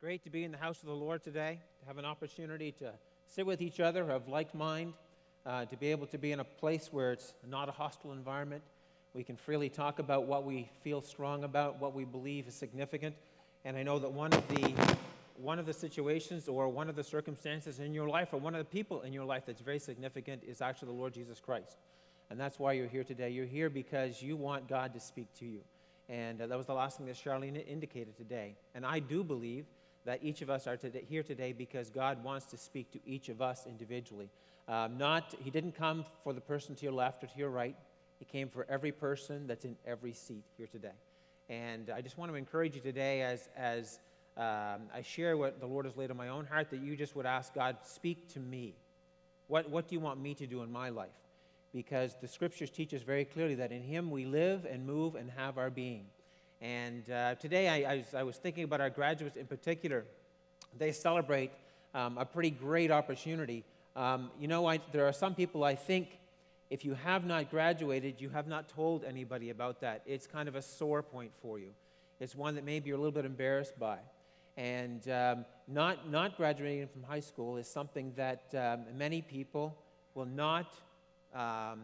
great to be in the house of the Lord today, to have an opportunity to sit with each other of like mind, uh, to be able to be in a place where it's not a hostile environment. We can freely talk about what we feel strong about, what we believe is significant. And I know that one of the one of the situations or one of the circumstances in your life or one of the people in your life that's very significant is actually the Lord Jesus Christ. And that's why you're here today. You're here because you want God to speak to you. And uh, that was the last thing that Charlene indicated today. And I do believe that each of us are today, here today because God wants to speak to each of us individually. Um, not, he didn't come for the person to your left or to your right. He came for every person that's in every seat here today. And I just want to encourage you today as, as um, I share what the Lord has laid on my own heart that you just would ask God, speak to me. What, what do you want me to do in my life? Because the scriptures teach us very clearly that in Him we live and move and have our being. And uh, today I, I, was, I, was, thinking about our graduates in particular. They celebrate um, a pretty great opportunity. Um, you know, I, there are some people I think if you have not graduated, you have not told anybody about that. It's kind of a sore point for you. It's one that maybe you're a little bit embarrassed by. And um, not, not graduating from high school is something that um, many people will not, um,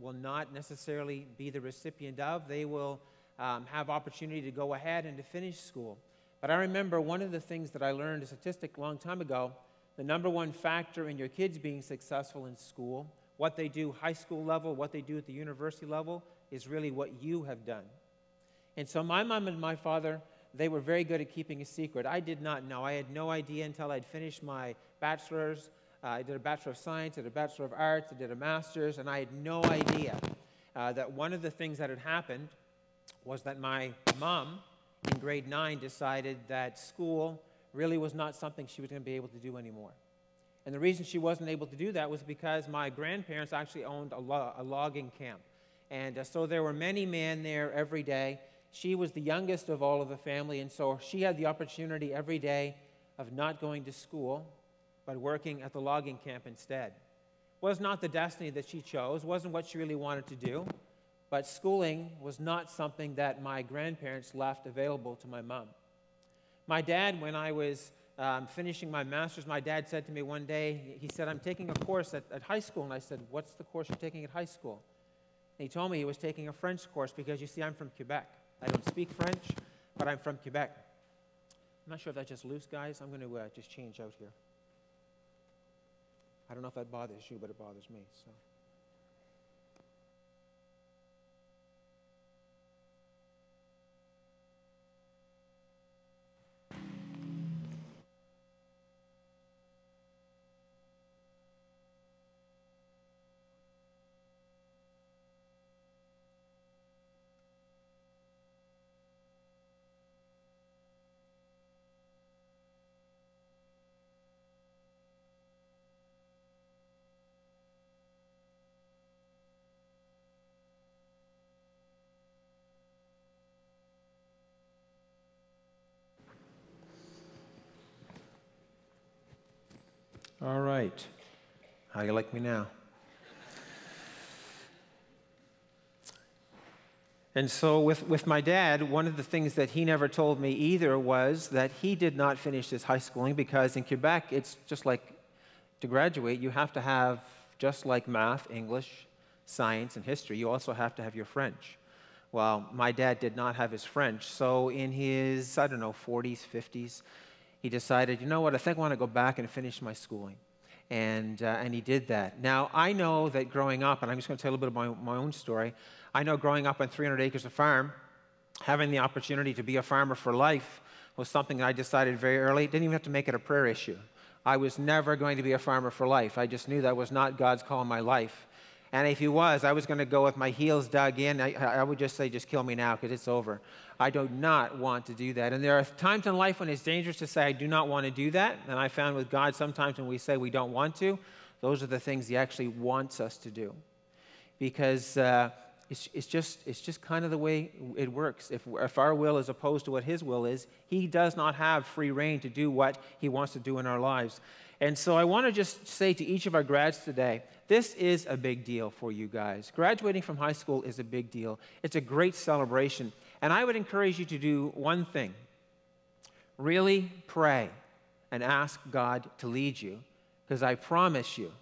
will not necessarily be the recipient of. They will um, have opportunity to go ahead and to finish school. But I remember one of the things that I learned, a statistic a long time ago, the number one factor in your kids being successful in school, what they do high school level, what they do at the university level, is really what you have done. And so my mom and my father, they were very good at keeping a secret. I did not know. I had no idea until I'd finished my bachelor's. Uh, I did a Bachelor of Science, I did a Bachelor of Arts, I did a Master's, and I had no idea uh, that one of the things that had happened was that my mom in grade nine decided that school really was not something she was going to be able to do anymore. And the reason she wasn't able to do that was because my grandparents actually owned a, lo- a logging camp. And uh, so there were many men there every day. She was the youngest of all of the family, and so she had the opportunity every day of not going to school, but working at the logging camp instead. Was not the destiny that she chose, wasn't what she really wanted to do. But schooling was not something that my grandparents left available to my mom. My dad, when I was um, finishing my master's, my dad said to me one day, he said, I'm taking a course at, at high school. And I said, What's the course you're taking at high school? And he told me he was taking a French course because you see, I'm from Quebec. I don't speak French, but I'm from Quebec. I'm not sure if that's just loose, guys. I'm going to uh, just change out here. I don't know if that bothers you, but it bothers me. So. All right. How you like me now? And so, with, with my dad, one of the things that he never told me either was that he did not finish his high schooling because in Quebec, it's just like to graduate, you have to have, just like math, English, science, and history, you also have to have your French. Well, my dad did not have his French. So, in his, I don't know, 40s, 50s, he decided, you know what, I think I want to go back and finish my schooling. And, uh, and he did that. Now, I know that growing up, and I'm just going to tell a little bit of my, my own story. I know growing up on 300 acres of farm, having the opportunity to be a farmer for life was something I decided very early. Didn't even have to make it a prayer issue. I was never going to be a farmer for life. I just knew that was not God's call in my life. And if he was, I was going to go with my heels dug in. I, I would just say, just kill me now because it's over. I do not want to do that. And there are times in life when it's dangerous to say, I do not want to do that. And I found with God, sometimes when we say we don't want to, those are the things He actually wants us to do. Because uh, it's, it's, just, it's just kind of the way it works. If, if our will is opposed to what His will is, He does not have free reign to do what He wants to do in our lives. And so I want to just say to each of our grads today this is a big deal for you guys. Graduating from high school is a big deal, it's a great celebration. And I would encourage you to do one thing Really pray and ask God to lead you because I promise you,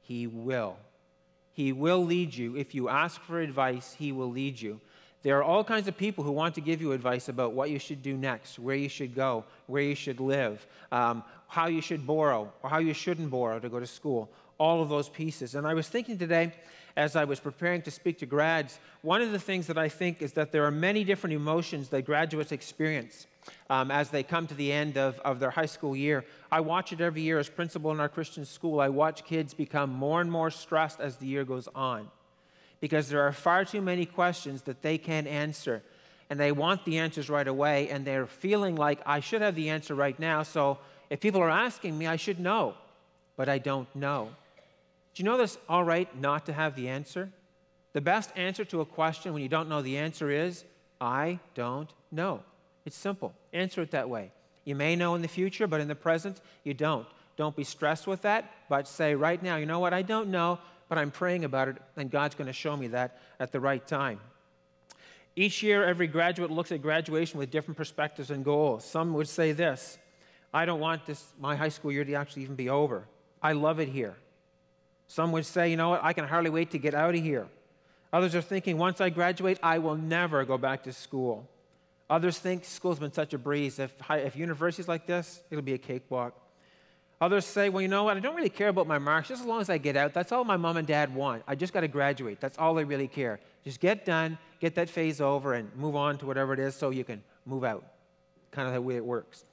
He will. He will lead you. If you ask for advice, He will lead you. There are all kinds of people who want to give you advice about what you should do next, where you should go, where you should live, um, how you should borrow, or how you shouldn't borrow to go to school. All of those pieces. And I was thinking today, as I was preparing to speak to grads, one of the things that I think is that there are many different emotions that graduates experience um, as they come to the end of, of their high school year. I watch it every year as principal in our Christian school. I watch kids become more and more stressed as the year goes on because there are far too many questions that they can't answer. And they want the answers right away, and they're feeling like I should have the answer right now. So if people are asking me, I should know, but I don't know. Do you know this all right not to have the answer? The best answer to a question when you don't know the answer is, I don't know. It's simple. Answer it that way. You may know in the future, but in the present, you don't. Don't be stressed with that, but say right now, you know what, I don't know, but I'm praying about it, and God's going to show me that at the right time. Each year, every graduate looks at graduation with different perspectives and goals. Some would say this I don't want this, my high school year to actually even be over. I love it here. Some would say, you know what, I can hardly wait to get out of here. Others are thinking, once I graduate, I will never go back to school. Others think school's been such a breeze. If, if university's like this, it'll be a cakewalk. Others say, well, you know what? I don't really care about my marks. Just as long as I get out, that's all my mom and dad want. I just got to graduate. That's all they really care. Just get done, get that phase over, and move on to whatever it is so you can move out. Kind of the way it works.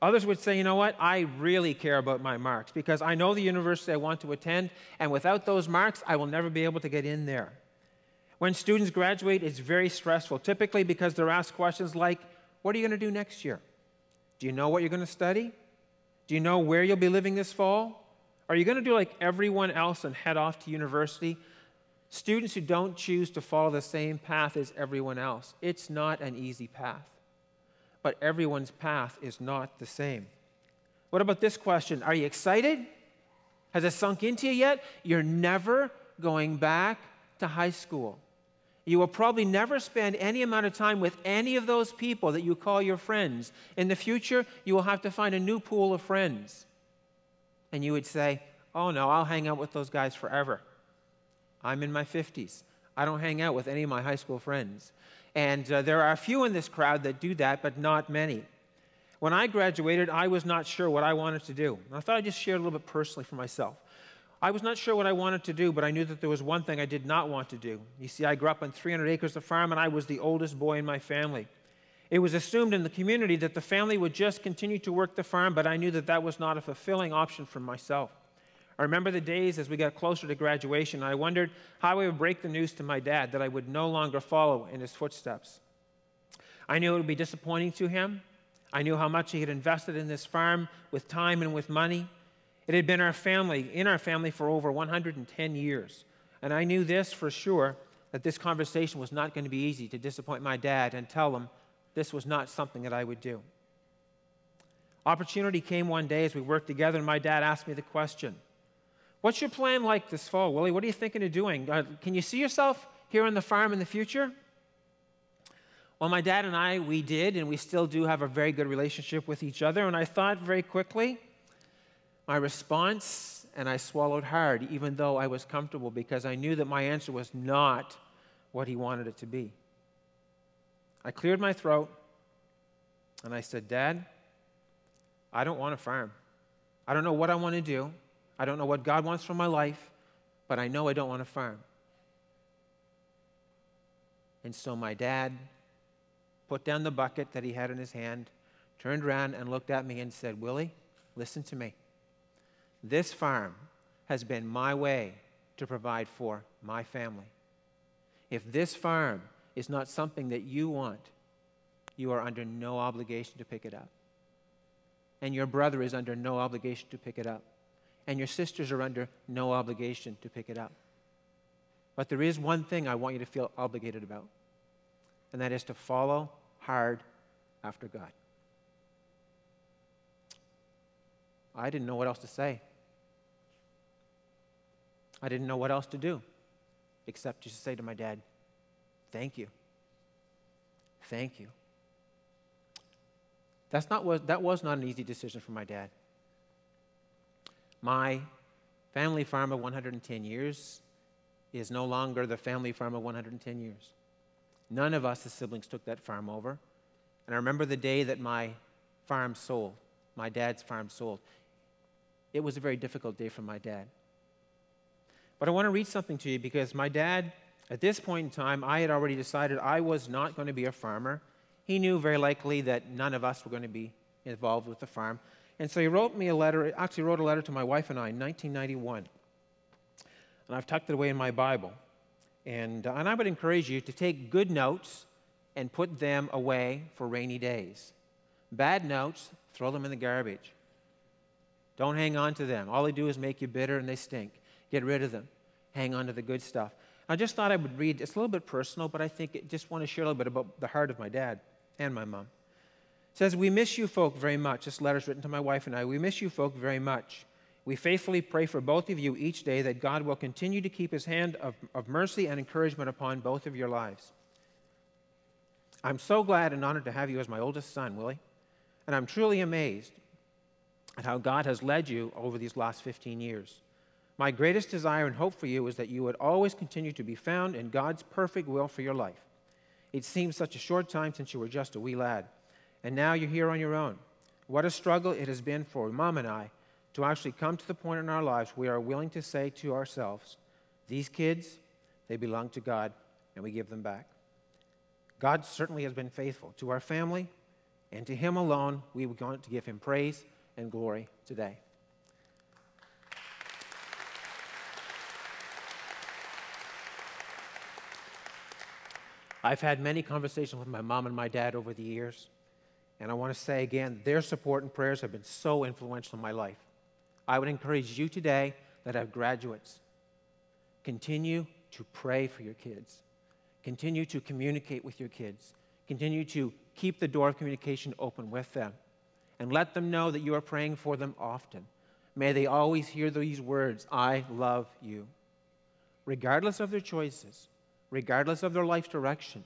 Others would say, you know what? I really care about my marks because I know the university I want to attend, and without those marks, I will never be able to get in there. When students graduate, it's very stressful, typically because they're asked questions like, What are you going to do next year? Do you know what you're going to study? Do you know where you'll be living this fall? Are you going to do like everyone else and head off to university? Students who don't choose to follow the same path as everyone else, it's not an easy path. But everyone's path is not the same. What about this question? Are you excited? Has it sunk into you yet? You're never going back to high school. You will probably never spend any amount of time with any of those people that you call your friends. In the future, you will have to find a new pool of friends. And you would say, Oh no, I'll hang out with those guys forever. I'm in my 50s. I don't hang out with any of my high school friends. And uh, there are a few in this crowd that do that, but not many. When I graduated, I was not sure what I wanted to do. I thought I'd just share a little bit personally for myself. I was not sure what I wanted to do, but I knew that there was one thing I did not want to do. You see, I grew up on 300 acres of farm, and I was the oldest boy in my family. It was assumed in the community that the family would just continue to work the farm, but I knew that that was not a fulfilling option for myself. I remember the days as we got closer to graduation, I wondered how I would break the news to my dad that I would no longer follow in his footsteps. I knew it would be disappointing to him. I knew how much he had invested in this farm with time and with money. It had been our family, in our family for over 110 years. And I knew this for sure that this conversation was not going to be easy to disappoint my dad and tell him this was not something that I would do. Opportunity came one day as we worked together, and my dad asked me the question What's your plan like this fall, Willie? What are you thinking of doing? Uh, can you see yourself here on the farm in the future? Well, my dad and I, we did, and we still do have a very good relationship with each other. And I thought very quickly, my response, and I swallowed hard, even though I was comfortable, because I knew that my answer was not what he wanted it to be. I cleared my throat and I said, Dad, I don't want to farm. I don't know what I want to do. I don't know what God wants from my life, but I know I don't want to farm. And so my dad put down the bucket that he had in his hand, turned around and looked at me and said, Willie, listen to me. This farm has been my way to provide for my family. If this farm is not something that you want, you are under no obligation to pick it up. And your brother is under no obligation to pick it up. And your sisters are under no obligation to pick it up. But there is one thing I want you to feel obligated about, and that is to follow hard after God. I didn't know what else to say. I didn't know what else to do except just say to my dad, Thank you. Thank you. That's not that was not an easy decision for my dad. My family farm of 110 years is no longer the family farm of 110 years. None of us, the siblings, took that farm over. And I remember the day that my farm sold, my dad's farm sold. It was a very difficult day for my dad. But I want to read something to you because my dad, at this point in time, I had already decided I was not going to be a farmer. He knew very likely that none of us were going to be involved with the farm. And so he wrote me a letter, actually wrote a letter to my wife and I in 1991. And I've tucked it away in my Bible. And, uh, and I would encourage you to take good notes and put them away for rainy days. Bad notes, throw them in the garbage. Don't hang on to them. All they do is make you bitter and they stink. Get rid of them. Hang on to the good stuff. I just thought I would read, it's a little bit personal, but I think I just want to share a little bit about the heart of my dad and my mom. Says, We miss you folk very much. This letter's written to my wife and I. We miss you folk very much. We faithfully pray for both of you each day that God will continue to keep his hand of, of mercy and encouragement upon both of your lives. I'm so glad and honored to have you as my oldest son, Willie, and I'm truly amazed at how God has led you over these last 15 years. My greatest desire and hope for you is that you would always continue to be found in God's perfect will for your life. It seems such a short time since you were just a wee lad, and now you're here on your own. What a struggle it has been for Mom and I to actually come to the point in our lives we are willing to say to ourselves, These kids, they belong to God, and we give them back. God certainly has been faithful to our family, and to Him alone, we want to give Him praise and glory today. I've had many conversations with my mom and my dad over the years, and I want to say again, their support and prayers have been so influential in my life. I would encourage you today that have graduates, continue to pray for your kids, continue to communicate with your kids, continue to keep the door of communication open with them, and let them know that you are praying for them often. May they always hear these words I love you. Regardless of their choices, regardless of their life direction,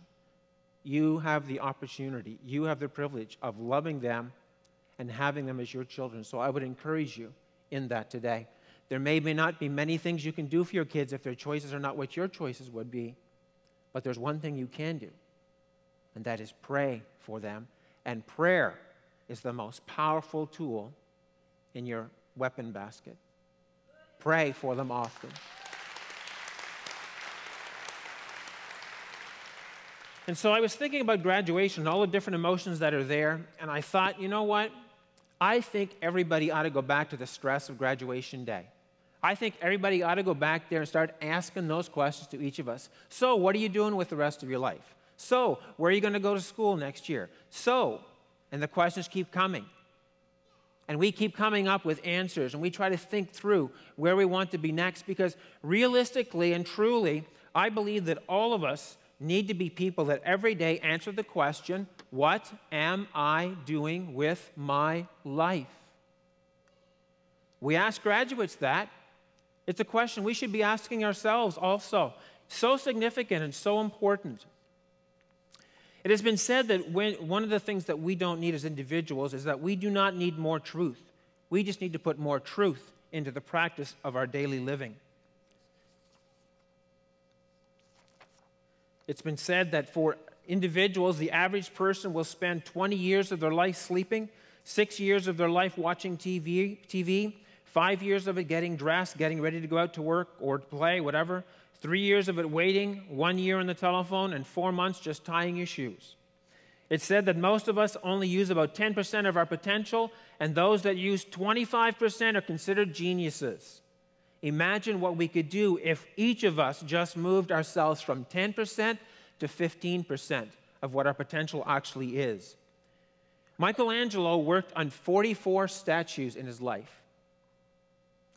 you have the opportunity, you have the privilege of loving them and having them as your children. So I would encourage you in that today. There may, may not be many things you can do for your kids if their choices are not what your choices would be, but there's one thing you can do, and that is pray for them. And prayer is the most powerful tool in your weapon basket. Pray for them often. And so I was thinking about graduation, all the different emotions that are there, and I thought, you know what? I think everybody ought to go back to the stress of graduation day. I think everybody ought to go back there and start asking those questions to each of us. So, what are you doing with the rest of your life? So, where are you going to go to school next year? So, and the questions keep coming. And we keep coming up with answers and we try to think through where we want to be next because realistically and truly, I believe that all of us need to be people that every day answer the question what am I doing with my life? We ask graduates that. It's a question we should be asking ourselves also. So significant and so important. It has been said that when, one of the things that we don't need as individuals is that we do not need more truth. We just need to put more truth into the practice of our daily living. It's been said that for individuals, the average person will spend 20 years of their life sleeping, six years of their life watching TV, TV five years of it getting dressed, getting ready to go out to work or to play, whatever, three years of it waiting, one year on the telephone, and four months just tying your shoes. It's said that most of us only use about 10% of our potential, and those that use 25% are considered geniuses. Imagine what we could do if each of us just moved ourselves from 10% to 15% of what our potential actually is. Michelangelo worked on 44 statues in his life.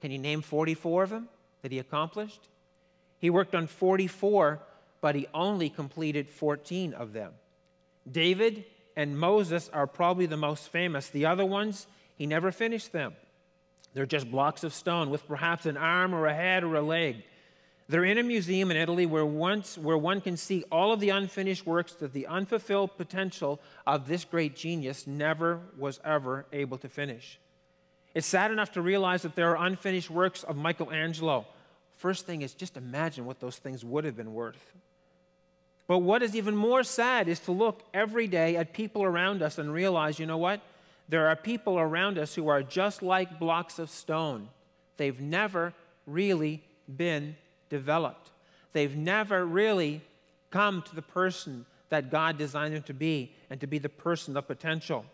Can you name 44 of them that he accomplished? He worked on 44, but he only completed 14 of them. David and Moses are probably the most famous. The other ones, he never finished them. They're just blocks of stone with perhaps an arm or a head or a leg. They're in a museum in Italy where, once, where one can see all of the unfinished works that the unfulfilled potential of this great genius never was ever able to finish. It's sad enough to realize that there are unfinished works of Michelangelo. First thing is just imagine what those things would have been worth. But what is even more sad is to look every day at people around us and realize, you know what? There are people around us who are just like blocks of stone. They've never really been developed. They've never really come to the person that God designed them to be and to be the person of potential.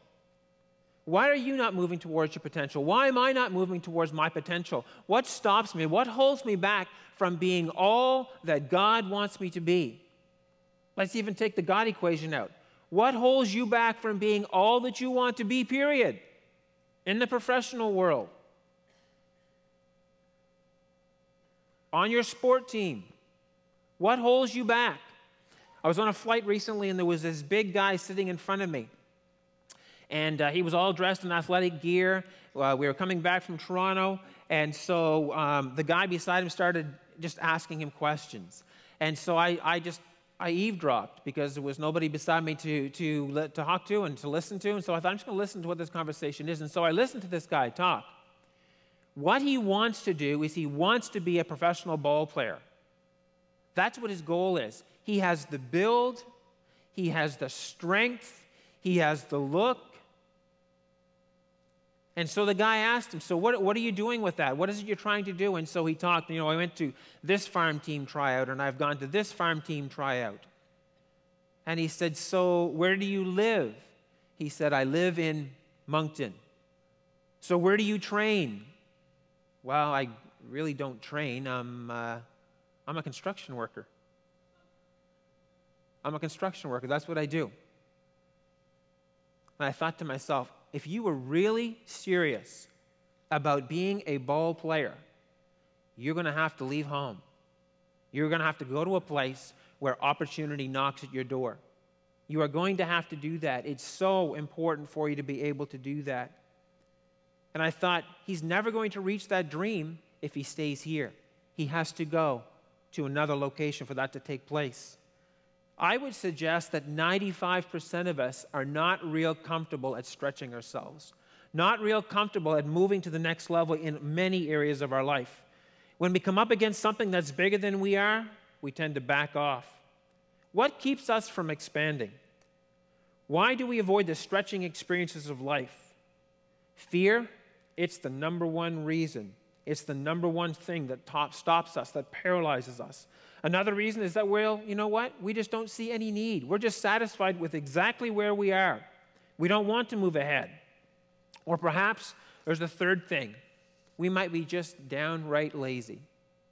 Why are you not moving towards your potential? Why am I not moving towards my potential? What stops me? What holds me back from being all that God wants me to be? Let's even take the God equation out. What holds you back from being all that you want to be, period, in the professional world? On your sport team? What holds you back? I was on a flight recently and there was this big guy sitting in front of me. And uh, he was all dressed in athletic gear. Uh, we were coming back from Toronto. And so um, the guy beside him started just asking him questions. And so I, I just I eavesdropped because there was nobody beside me to, to, to talk to and to listen to. And so I thought, I'm just going to listen to what this conversation is. And so I listened to this guy talk. What he wants to do is he wants to be a professional ball player. That's what his goal is. He has the build, he has the strength, he has the look. And so the guy asked him, So, what, what are you doing with that? What is it you're trying to do? And so he talked, You know, I went to this farm team tryout and I've gone to this farm team tryout. And he said, So, where do you live? He said, I live in Moncton. So, where do you train? Well, I really don't train. I'm, uh, I'm a construction worker. I'm a construction worker. That's what I do. And I thought to myself, if you were really serious about being a ball player, you're going to have to leave home. You're going to have to go to a place where opportunity knocks at your door. You are going to have to do that. It's so important for you to be able to do that. And I thought, he's never going to reach that dream if he stays here. He has to go to another location for that to take place. I would suggest that 95% of us are not real comfortable at stretching ourselves, not real comfortable at moving to the next level in many areas of our life. When we come up against something that's bigger than we are, we tend to back off. What keeps us from expanding? Why do we avoid the stretching experiences of life? Fear, it's the number one reason. It's the number one thing that top stops us, that paralyzes us. Another reason is that, well, you know what? We just don't see any need. We're just satisfied with exactly where we are. We don't want to move ahead. Or perhaps there's a third thing. We might be just downright lazy.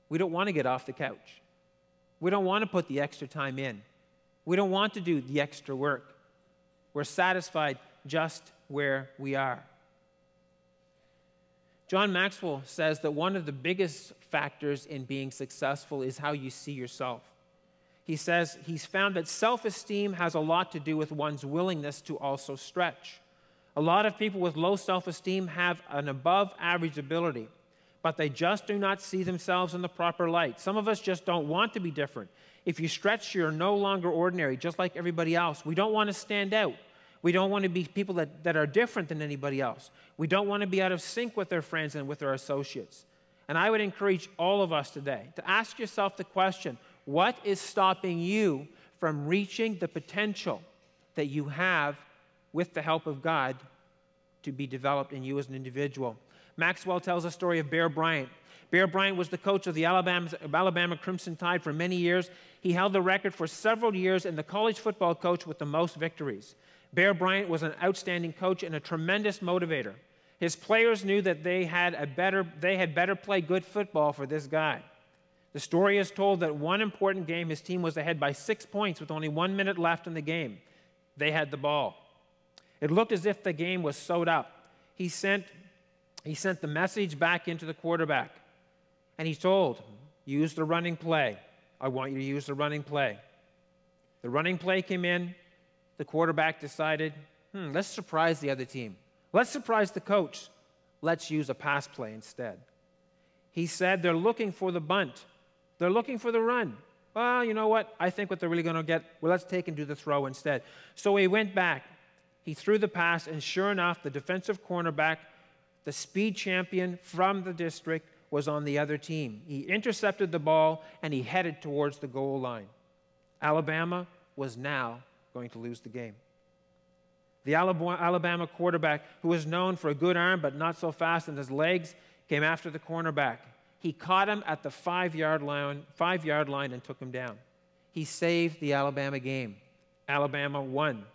We don't want to get off the couch. We don't want to put the extra time in. We don't want to do the extra work. We're satisfied just where we are. John Maxwell says that one of the biggest factors in being successful is how you see yourself. He says he's found that self esteem has a lot to do with one's willingness to also stretch. A lot of people with low self esteem have an above average ability, but they just do not see themselves in the proper light. Some of us just don't want to be different. If you stretch, you're no longer ordinary, just like everybody else. We don't want to stand out. We don't want to be people that, that are different than anybody else. We don't want to be out of sync with our friends and with our associates. And I would encourage all of us today to ask yourself the question what is stopping you from reaching the potential that you have with the help of God to be developed in you as an individual? Maxwell tells a story of Bear Bryant. Bear Bryant was the coach of the Alabama, Alabama Crimson Tide for many years. He held the record for several years and the college football coach with the most victories. Bear Bryant was an outstanding coach and a tremendous motivator. His players knew that they had, a better, they had better play good football for this guy. The story is told that one important game, his team was ahead by six points with only one minute left in the game. They had the ball. It looked as if the game was sewed up. He sent, he sent the message back into the quarterback, and he told, Use the running play. I want you to use the running play. The running play came in the quarterback decided, hmm, let's surprise the other team. Let's surprise the coach. Let's use a pass play instead. He said they're looking for the bunt. They're looking for the run. Well, you know what? I think what they're really going to get, well, let's take and do the throw instead. So he went back. He threw the pass, and sure enough, the defensive cornerback, the speed champion from the district, was on the other team. He intercepted the ball and he headed towards the goal line. Alabama was now going to lose the game. The Alabama quarterback, who was known for a good arm but not so fast in his legs, came after the cornerback. He caught him at the five yard line, five yard line and took him down. He saved the Alabama game. Alabama won.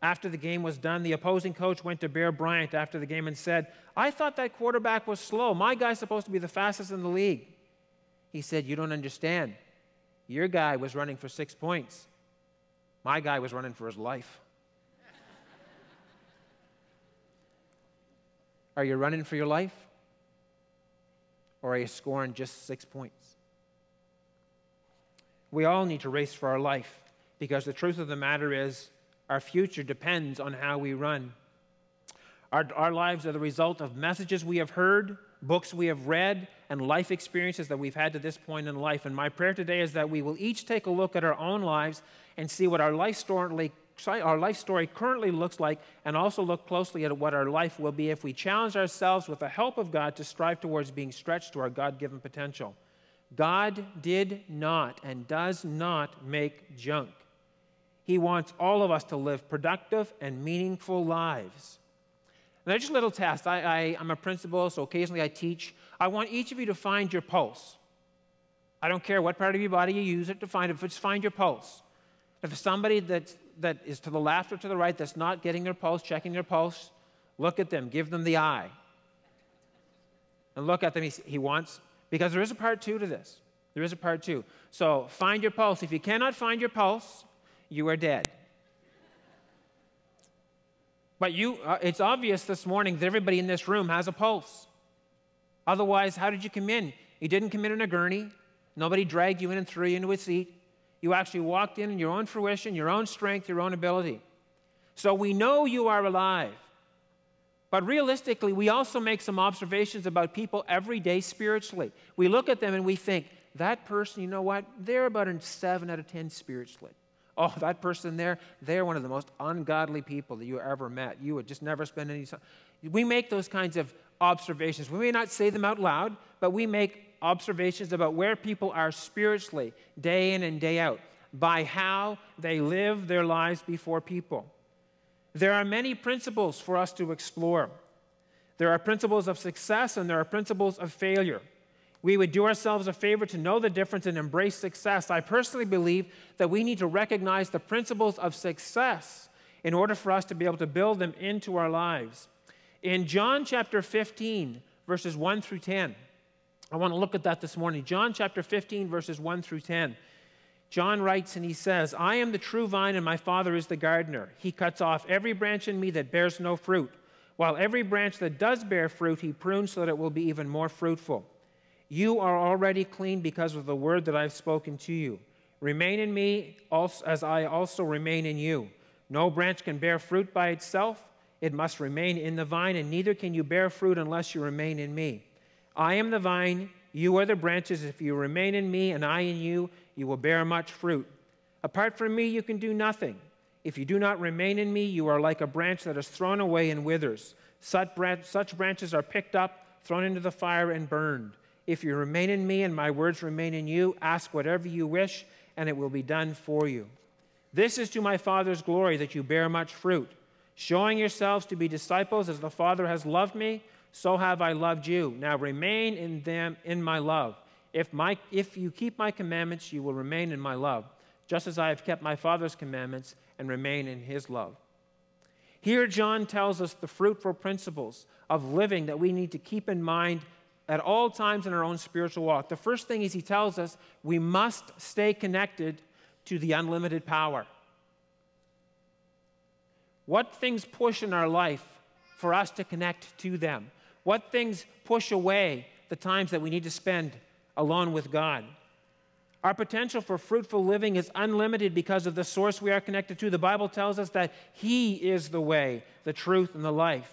After the game was done, the opposing coach went to Bear Bryant after the game and said, I thought that quarterback was slow. My guy's supposed to be the fastest in the league. He said, You don't understand. Your guy was running for six points. My guy was running for his life. Are you running for your life? Or are you scoring just six points? We all need to race for our life because the truth of the matter is our future depends on how we run. Our, our lives are the result of messages we have heard, books we have read, and life experiences that we've had to this point in life. And my prayer today is that we will each take a look at our own lives and see what our life story, our life story currently looks like, and also look closely at what our life will be if we challenge ourselves with the help of God to strive towards being stretched to our God given potential. God did not and does not make junk. He wants all of us to live productive and meaningful lives. Now, just little test. I, I, am a principal, so occasionally I teach. I want each of you to find your pulse. I don't care what part of your body you use it to find it, just find your pulse. If somebody that, that is to the left or to the right that's not getting their pulse, checking their pulse, look at them, give them the eye. And look at them, he, he wants, because there is a part two to this. There is a part two. So find your pulse. If you cannot find your pulse, you are dead. But you, uh, it's obvious this morning that everybody in this room has a pulse. Otherwise, how did you come in? You didn't come in in a gurney. Nobody dragged you in and threw you into a seat. You actually walked in in your own fruition, your own strength, your own ability. So we know you are alive. But realistically, we also make some observations about people every day spiritually. We look at them and we think, that person, you know what? They're about a 7 out of 10 spiritually. Oh, that person there, they're one of the most ungodly people that you ever met. You would just never spend any time. We make those kinds of observations. We may not say them out loud, but we make observations about where people are spiritually, day in and day out, by how they live their lives before people. There are many principles for us to explore. There are principles of success and there are principles of failure we would do ourselves a favor to know the difference and embrace success. I personally believe that we need to recognize the principles of success in order for us to be able to build them into our lives. In John chapter 15, verses 1 through 10, I want to look at that this morning. John chapter 15, verses 1 through 10. John writes and he says, I am the true vine and my Father is the gardener. He cuts off every branch in me that bears no fruit, while every branch that does bear fruit he prunes so that it will be even more fruitful. You are already clean because of the word that I've spoken to you. Remain in me as I also remain in you. No branch can bear fruit by itself, it must remain in the vine, and neither can you bear fruit unless you remain in me. I am the vine, you are the branches. If you remain in me and I in you, you will bear much fruit. Apart from me, you can do nothing. If you do not remain in me, you are like a branch that is thrown away and withers. Such, branches are picked up, thrown into the fire, and burned. If you remain in me and my words remain in you, ask whatever you wish, and it will be done for you. This is to my Father's glory that you bear much fruit, showing yourselves to be disciples as the Father has loved me, so have I loved you. Now remain in them in my love. If, my, if you keep my commandments, you will remain in my love, just as I have kept my Father's commandments and remain in his love. Here, John tells us the fruitful principles of living that we need to keep in mind at all times in our own spiritual walk. The first thing is he tells us we must stay connected to the unlimited power. What things push in our life for us to connect to them? What things push away the times that we need to spend alone with God? Our potential for fruitful living is unlimited because of the source we are connected to. The Bible tells us that He is the way, the truth, and the life.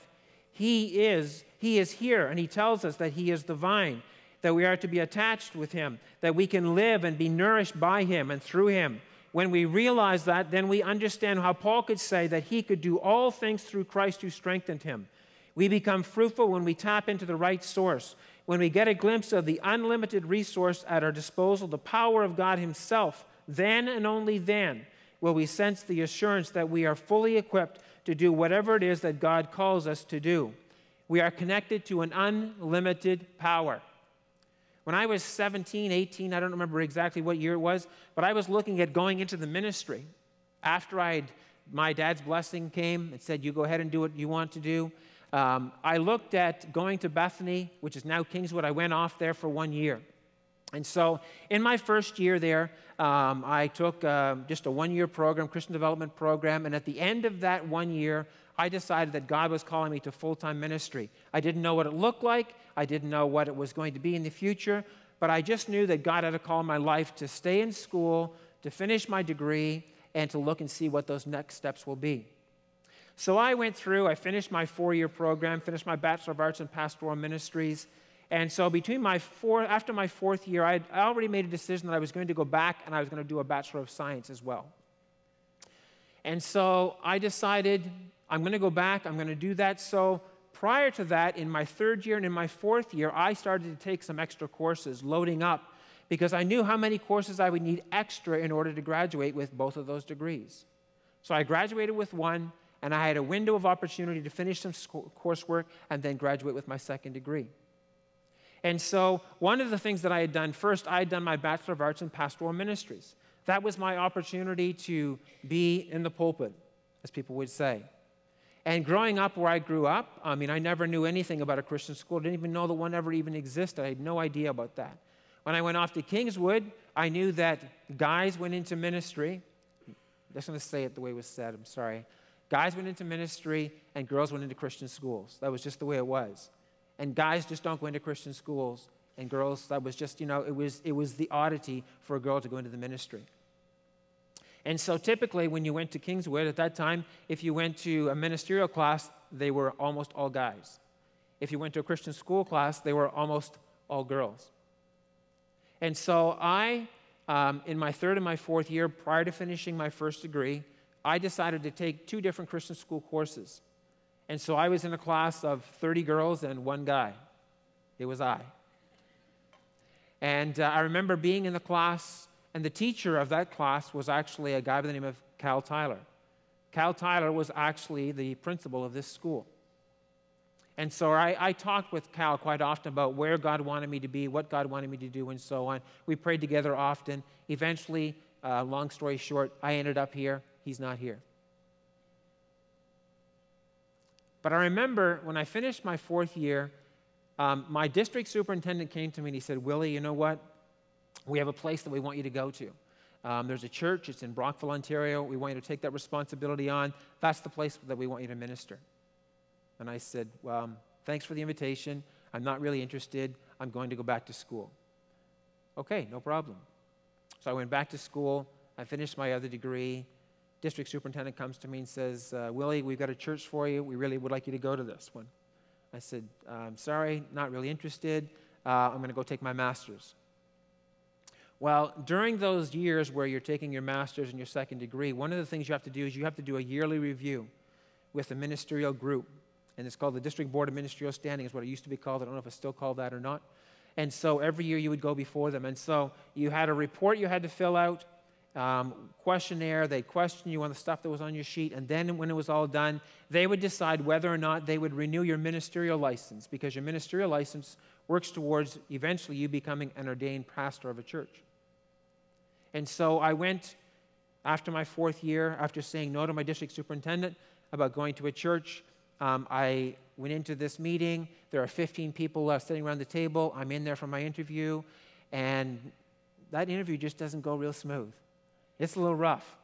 He is he is here, and he tells us that he is the vine. that we are to be attached with Him, that we can live and be nourished by Him and through Him. When we realize that, then we understand how Paul could say that he could do all things through Christ who strengthened him. We become fruitful when we tap into the right source, when we get a glimpse of the unlimited resource at our disposal, the power of God Himself. Then and only then will we sense the assurance that we are fully equipped to do whatever it is that God calls us to do. We are connected to an unlimited power. When I was 17, 18, I don't remember exactly what year it was, but I was looking at going into the ministry. After I'd, my dad's blessing came and said, You go ahead and do what you want to do. Um, I looked at going to Bethany, which is now Kingswood. I went off there for one year. And so, in my first year there, um, I took uh, just a one year program, Christian development program. And at the end of that one year, I decided that God was calling me to full time ministry. I didn't know what it looked like, I didn't know what it was going to be in the future, but I just knew that God had a call in my life to stay in school, to finish my degree, and to look and see what those next steps will be. So I went through, I finished my four year program, finished my Bachelor of Arts in Pastoral Ministries. And so between my four, after my fourth year, I already made a decision that I was going to go back and I was going to do a Bachelor of Science as well. And so I decided I'm going to go back, I'm going to do that. So prior to that, in my third year and in my fourth year, I started to take some extra courses, loading up, because I knew how many courses I would need extra in order to graduate with both of those degrees. So I graduated with one, and I had a window of opportunity to finish some coursework and then graduate with my second degree. And so, one of the things that I had done first, I had done my Bachelor of Arts in Pastoral Ministries. That was my opportunity to be in the pulpit, as people would say. And growing up where I grew up, I mean, I never knew anything about a Christian school. Didn't even know that one ever even existed. I had no idea about that. When I went off to Kingswood, I knew that guys went into ministry. I'm just going to say it the way it was said. I'm sorry. Guys went into ministry and girls went into Christian schools. That was just the way it was. And guys just don't go into Christian schools. And girls, that was just, you know, it was, it was the oddity for a girl to go into the ministry. And so typically, when you went to Kingswood at that time, if you went to a ministerial class, they were almost all guys. If you went to a Christian school class, they were almost all girls. And so I, um, in my third and my fourth year, prior to finishing my first degree, I decided to take two different Christian school courses. And so I was in a class of 30 girls and one guy. It was I. And uh, I remember being in the class and the teacher of that class was actually a guy by the name of Cal Tyler. Cal Tyler was actually the principal of this school. And so I, I, talked with Cal quite often about where God wanted me to be, what God wanted me to do, and so on. We prayed together often. Eventually, uh, long story short, I ended up here. He's not here. But I remember when I finished my fourth year, um, my district superintendent came to me and he said, Willie, you know what? We have a place that we want you to go to. Um, there's a church, it's in Brockville, Ontario. We want you to take that responsibility on. That's the place that we want you to minister. And I said, Well, um, thanks for the invitation. I'm not really interested. I'm going to go back to school. Okay, no problem. So I went back to school. I finished my other degree. District superintendent comes to me and says, uh, Willie, we've got a church for you. We really would like you to go to this one. I said, I'm sorry, not really interested. Uh, I'm going to go take my master's. Well, during those years where you're taking your master's and your second degree, one of the things you have to do is you have to do a yearly review with a ministerial group. And it's called the District Board of Ministerial Standing, is what it used to be called. I don't know if it's still called that or not. And so every year you would go before them. And so you had a report you had to fill out, um, questionnaire. They'd question you on the stuff that was on your sheet. And then when it was all done, they would decide whether or not they would renew your ministerial license because your ministerial license works towards eventually you becoming an ordained pastor of a church. And so I went after my fourth year, after saying no to my district superintendent about going to a church. Um, I went into this meeting. There are 15 people uh, sitting around the table. I'm in there for my interview, and that interview just doesn't go real smooth. It's a little rough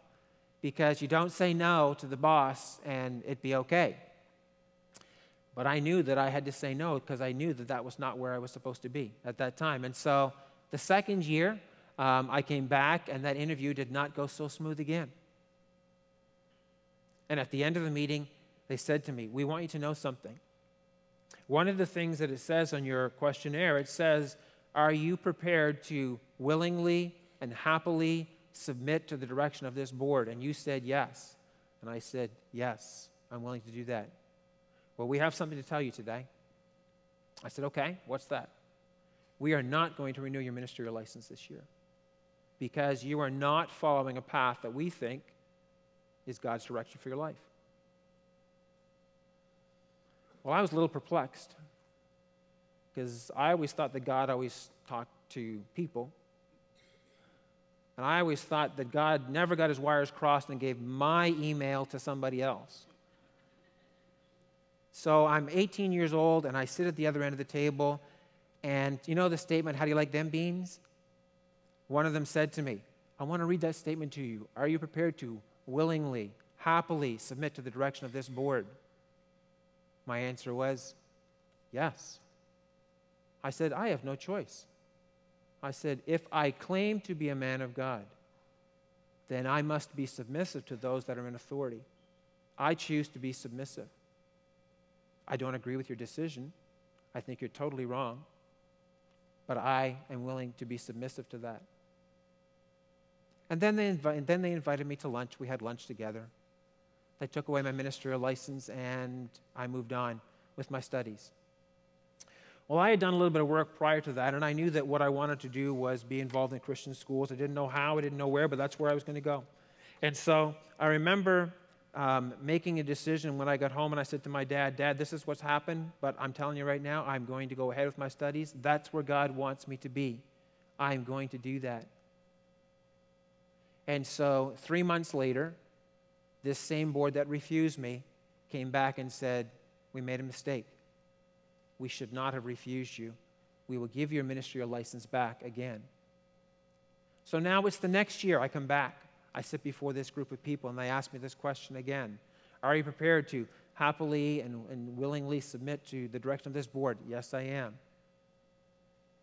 because you don't say no to the boss and it'd be okay. But I knew that I had to say no because I knew that that was not where I was supposed to be at that time. And so the second year, um, I came back, and that interview did not go so smooth again. And at the end of the meeting, they said to me, We want you to know something. One of the things that it says on your questionnaire, it says, Are you prepared to willingly and happily submit to the direction of this board? And you said yes. And I said, Yes, I'm willing to do that. Well, we have something to tell you today. I said, Okay, what's that? We are not going to renew your ministerial license this year because you are not following a path that we think is God's direction for your life. Well, I was a little perplexed because I always thought that God always talked to people. And I always thought that God never got his wires crossed and gave my email to somebody else. So I'm 18 years old and I sit at the other end of the table. And you know the statement, how do you like them beans? One of them said to me, I want to read that statement to you. Are you prepared to willingly, happily submit to the direction of this board? My answer was, yes. I said, I have no choice. I said, if I claim to be a man of God, then I must be submissive to those that are in authority. I choose to be submissive. I don't agree with your decision. I think you're totally wrong. But I am willing to be submissive to that. And then they, invi- then they invited me to lunch. We had lunch together. They took away my ministerial license, and I moved on with my studies. Well, I had done a little bit of work prior to that, and I knew that what I wanted to do was be involved in Christian schools. I didn't know how, I didn't know where, but that's where I was going to go. And so I remember um, making a decision when I got home, and I said to my dad, Dad, this is what's happened, but I'm telling you right now, I'm going to go ahead with my studies. That's where God wants me to be. I'm going to do that. And so three months later, this same board that refused me came back and said, We made a mistake. We should not have refused you. We will give your ministerial license back again. So now it's the next year I come back. I sit before this group of people and they ask me this question again Are you prepared to happily and, and willingly submit to the direction of this board? Yes, I am.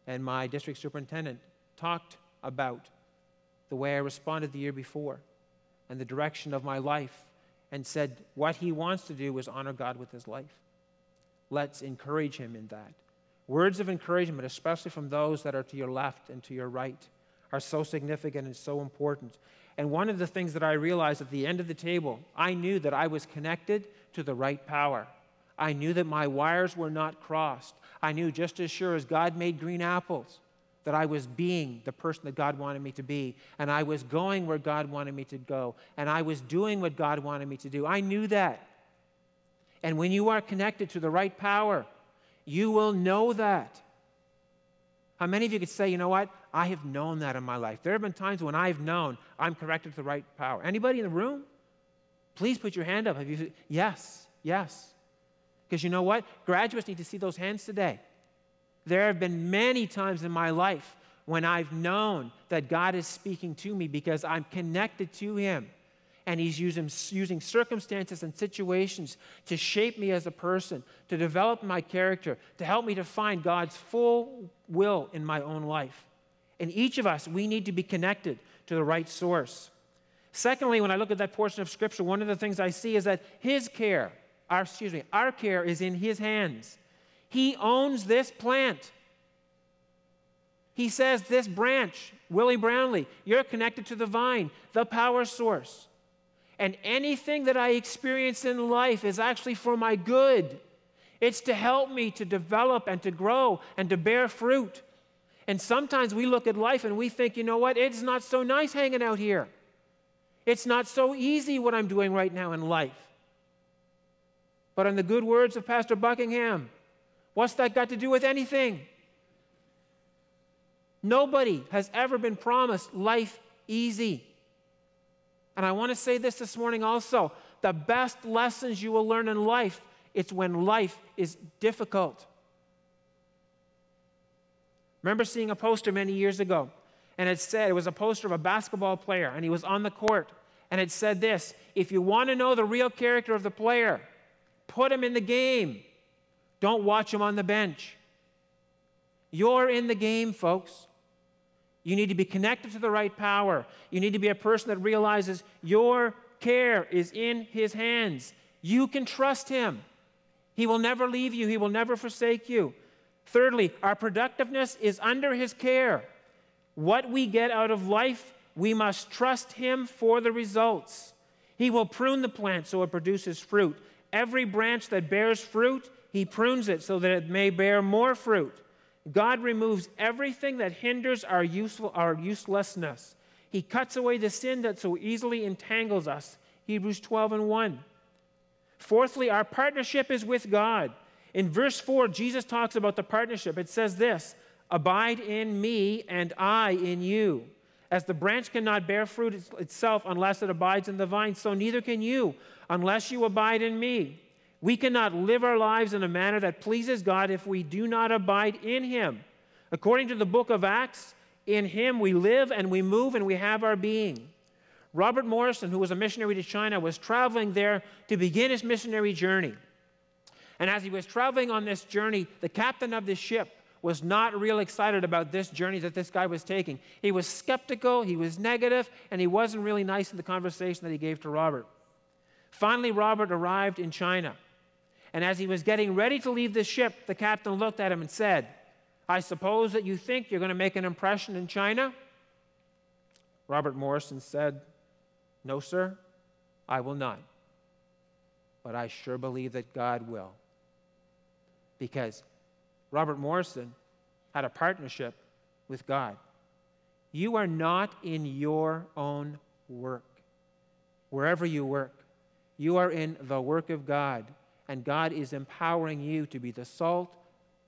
And my district superintendent talked about the way I responded the year before and the direction of my life and said what he wants to do is honor God with his life. Let's encourage him in that. Words of encouragement, especially from those that are to your left and to your right, are so significant and so important. And one of the things that I realized at the end of the table, I knew that I was connected to the right power. I knew that my wires were not crossed. I knew just as sure as God made green apples that I was being the person that God wanted me to be, and I was going where God wanted me to go, and I was doing what God wanted me to do. I knew that. And when you are connected to the right power, you will know that. How many of you could say, you know what? I have known that in my life. There have been times when I've known I'm connected to the right power. Anybody in the room? Please put your hand up. Have you? Yes, yes. Because you know what? Graduates need to see those hands today. There have been many times in my life when I've known that God is speaking to me because I'm connected to Him and he's using, using circumstances and situations to shape me as a person, to develop my character, to help me to find God's full will in my own life. And each of us, we need to be connected to the right source. Secondly, when I look at that portion of Scripture, one of the things I see is that His care, our, excuse me, our care is in His hands. He owns this plant. He says, This branch, Willie Brownlee, you're connected to the vine, the power source. And anything that I experience in life is actually for my good. It's to help me to develop and to grow and to bear fruit. And sometimes we look at life and we think, you know what? It's not so nice hanging out here. It's not so easy what I'm doing right now in life. But in the good words of Pastor Buckingham, what's that got to do with anything? Nobody has ever been promised life easy. And I want to say this this morning also the best lessons you will learn in life it's when life is difficult. Remember seeing a poster many years ago, and it said it was a poster of a basketball player, and he was on the court, and it said this If you want to know the real character of the player, put him in the game. Don't watch him on the bench. You're in the game, folks. You need to be connected to the right power. You need to be a person that realizes your care is in His hands. You can trust Him. He will never leave you, He will never forsake you. Thirdly, our productiveness is under His care. What we get out of life, we must trust Him for the results. He will prune the plant so it produces fruit. Every branch that bears fruit, He prunes it so that it may bear more fruit. God removes everything that hinders our, useful, our uselessness. He cuts away the sin that so easily entangles us. Hebrews 12 and 1. Fourthly, our partnership is with God. In verse 4, Jesus talks about the partnership. It says this Abide in me, and I in you. As the branch cannot bear fruit itself unless it abides in the vine, so neither can you unless you abide in me. We cannot live our lives in a manner that pleases God if we do not abide in Him. According to the book of Acts, in Him we live and we move and we have our being. Robert Morrison, who was a missionary to China, was traveling there to begin his missionary journey. And as he was traveling on this journey, the captain of the ship was not real excited about this journey that this guy was taking. He was skeptical, he was negative, and he wasn't really nice in the conversation that he gave to Robert. Finally, Robert arrived in China. And as he was getting ready to leave the ship, the captain looked at him and said, I suppose that you think you're going to make an impression in China? Robert Morrison said, No, sir, I will not. But I sure believe that God will. Because Robert Morrison had a partnership with God. You are not in your own work. Wherever you work, you are in the work of God, and God is empowering you to be the salt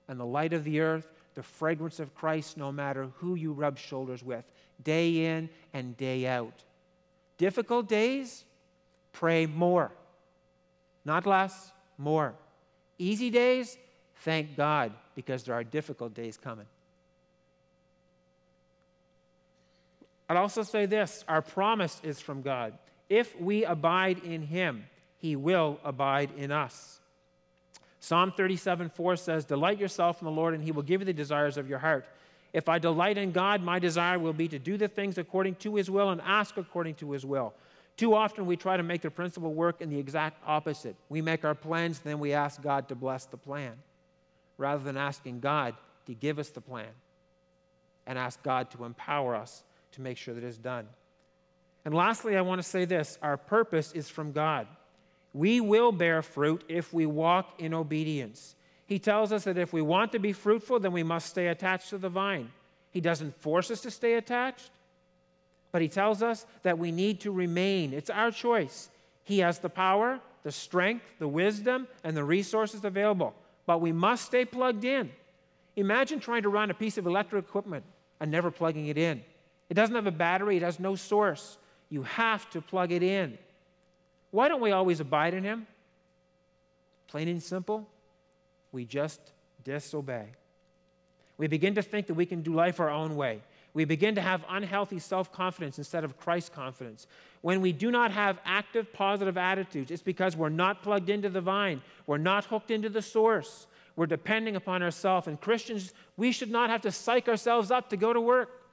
and the light of the earth, the fragrance of Christ, no matter who you rub shoulders with, day in and day out. Difficult days, pray more. Not less, more. Easy days, thank God because there are difficult days coming. I'd also say this our promise is from God. If we abide in Him, He will abide in us. Psalm 37 4 says, Delight yourself in the Lord, and He will give you the desires of your heart. If I delight in God, my desire will be to do the things according to His will and ask according to His will. Too often we try to make the principle work in the exact opposite. We make our plans, then we ask God to bless the plan rather than asking God to give us the plan and ask God to empower us to make sure that it's done. And lastly, I want to say this our purpose is from God. We will bear fruit if we walk in obedience. He tells us that if we want to be fruitful, then we must stay attached to the vine. He doesn't force us to stay attached, but He tells us that we need to remain. It's our choice. He has the power, the strength, the wisdom, and the resources available but we must stay plugged in. Imagine trying to run a piece of electric equipment and never plugging it in. It doesn't have a battery, it has no source. You have to plug it in. Why don't we always abide in Him? Plain and simple, we just disobey. We begin to think that we can do life our own way. We begin to have unhealthy self confidence instead of Christ confidence. When we do not have active, positive attitudes, it's because we're not plugged into the vine, we're not hooked into the source, we're depending upon ourselves. And Christians, we should not have to psych ourselves up to go to work.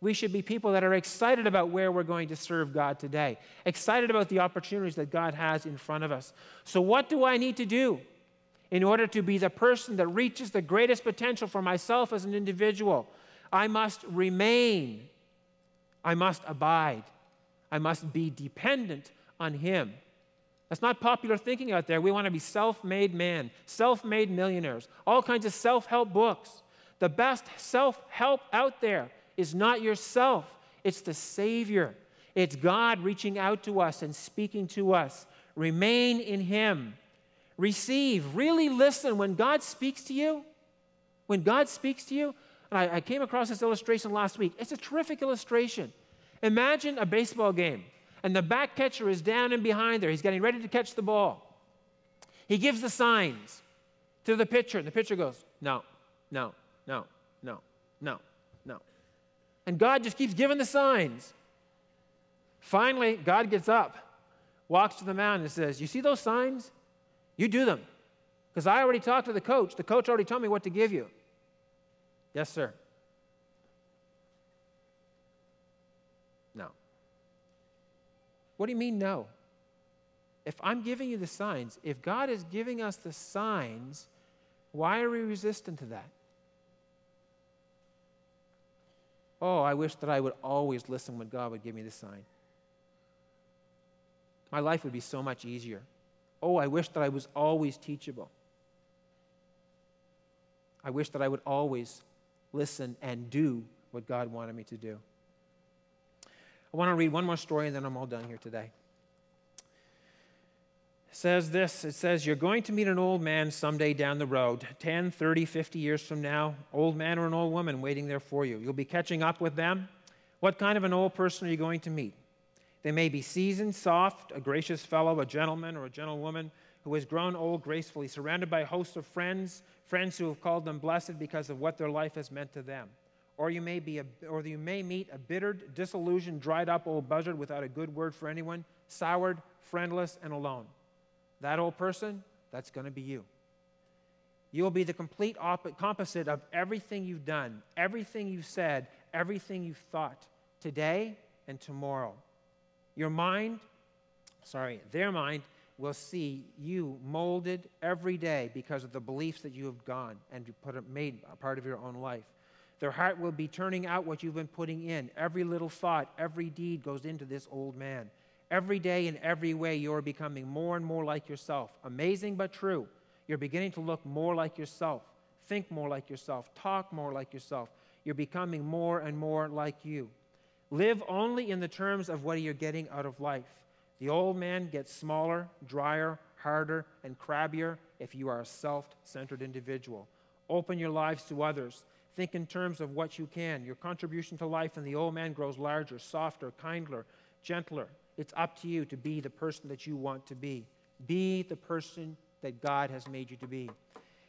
We should be people that are excited about where we're going to serve God today, excited about the opportunities that God has in front of us. So, what do I need to do in order to be the person that reaches the greatest potential for myself as an individual? I must remain. I must abide. I must be dependent on Him. That's not popular thinking out there. We want to be self made man, self made millionaires, all kinds of self help books. The best self help out there is not yourself, it's the Savior. It's God reaching out to us and speaking to us. Remain in Him. Receive. Really listen. When God speaks to you, when God speaks to you, and I, I came across this illustration last week. It's a terrific illustration. Imagine a baseball game, and the back catcher is down and behind there. He's getting ready to catch the ball. He gives the signs to the pitcher, and the pitcher goes, No, no, no, no, no, no. And God just keeps giving the signs. Finally, God gets up, walks to the mound, and says, You see those signs? You do them. Because I already talked to the coach. The coach already told me what to give you. Yes, sir. No. What do you mean, no? If I'm giving you the signs, if God is giving us the signs, Why are we resistant to that? Oh, I wish that I would always listen when God would give me the sign. My life would be so much easier. Oh, I wish that I was always teachable. I wish that I would always listen and do what God wanted me to do. I want to read one more story and then I'm all done here today. Says this it says, You're going to meet an old man someday down the road, 10, 30, 50 years from now, old man or an old woman waiting there for you. You'll be catching up with them. What kind of an old person are you going to meet? They may be seasoned, soft, a gracious fellow, a gentleman or a gentlewoman who has grown old gracefully, surrounded by a host of friends, friends who have called them blessed because of what their life has meant to them. Or you may, be a, or you may meet a bittered, disillusioned, dried up old buzzard without a good word for anyone, soured, friendless, and alone. That old person, that's going to be you. You will be the complete opposite of everything you've done, everything you've said, everything you've thought today and tomorrow. Your mind, sorry, their mind will see you molded every day because of the beliefs that you have gone and you put made a part of your own life. Their heart will be turning out what you've been putting in. Every little thought, every deed goes into this old man. Every day, in every way, you're becoming more and more like yourself. Amazing but true. You're beginning to look more like yourself, think more like yourself, talk more like yourself. You're becoming more and more like you. Live only in the terms of what you're getting out of life. The old man gets smaller, drier, harder, and crabbier if you are a self centered individual. Open your lives to others. Think in terms of what you can. Your contribution to life in the old man grows larger, softer, kinder, gentler. It's up to you to be the person that you want to be. Be the person that God has made you to be.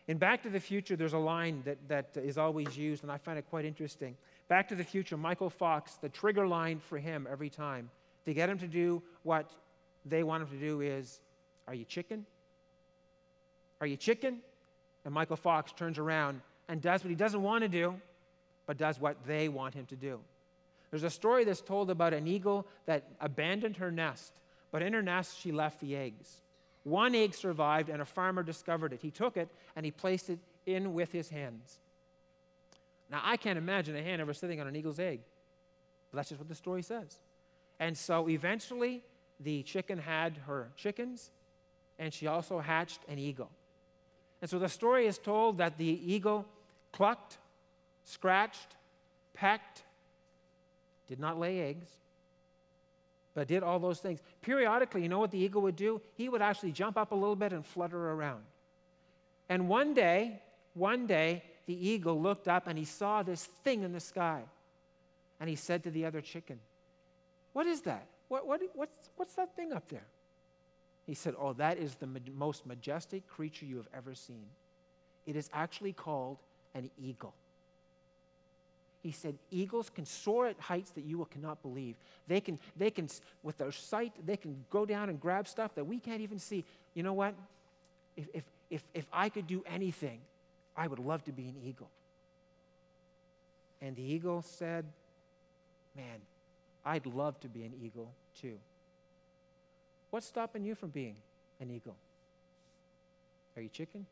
In Back to the Future, there's a line that, that is always used, and I find it quite interesting. Back to the Future, Michael Fox, the trigger line for him every time to get him to do what they want him to do is Are you chicken? Are you chicken? And Michael Fox turns around and does what he doesn't want to do, but does what they want him to do. There's a story that's told about an eagle that abandoned her nest, but in her nest she left the eggs. One egg survived, and a farmer discovered it. He took it and he placed it in with his hands. Now, I can't imagine a hen ever sitting on an eagle's egg, but that's just what the story says. And so eventually, the chicken had her chickens, and she also hatched an eagle. And so the story is told that the eagle clucked, scratched, pecked, did not lay eggs, but did all those things. Periodically, you know what the eagle would do? He would actually jump up a little bit and flutter around. And one day, one day, the eagle looked up and he saw this thing in the sky. And he said to the other chicken, What is that? What, what, what's, what's that thing up there? He said, Oh, that is the most majestic creature you have ever seen. It is actually called an eagle. He said, Eagles can soar at heights that you cannot believe. They can, they can, with their sight, they can go down and grab stuff that we can't even see. You know what? If, if, if, if I could do anything, I would love to be an eagle. And the eagle said, Man, I'd love to be an eagle too. What's stopping you from being an eagle? Are you chicken?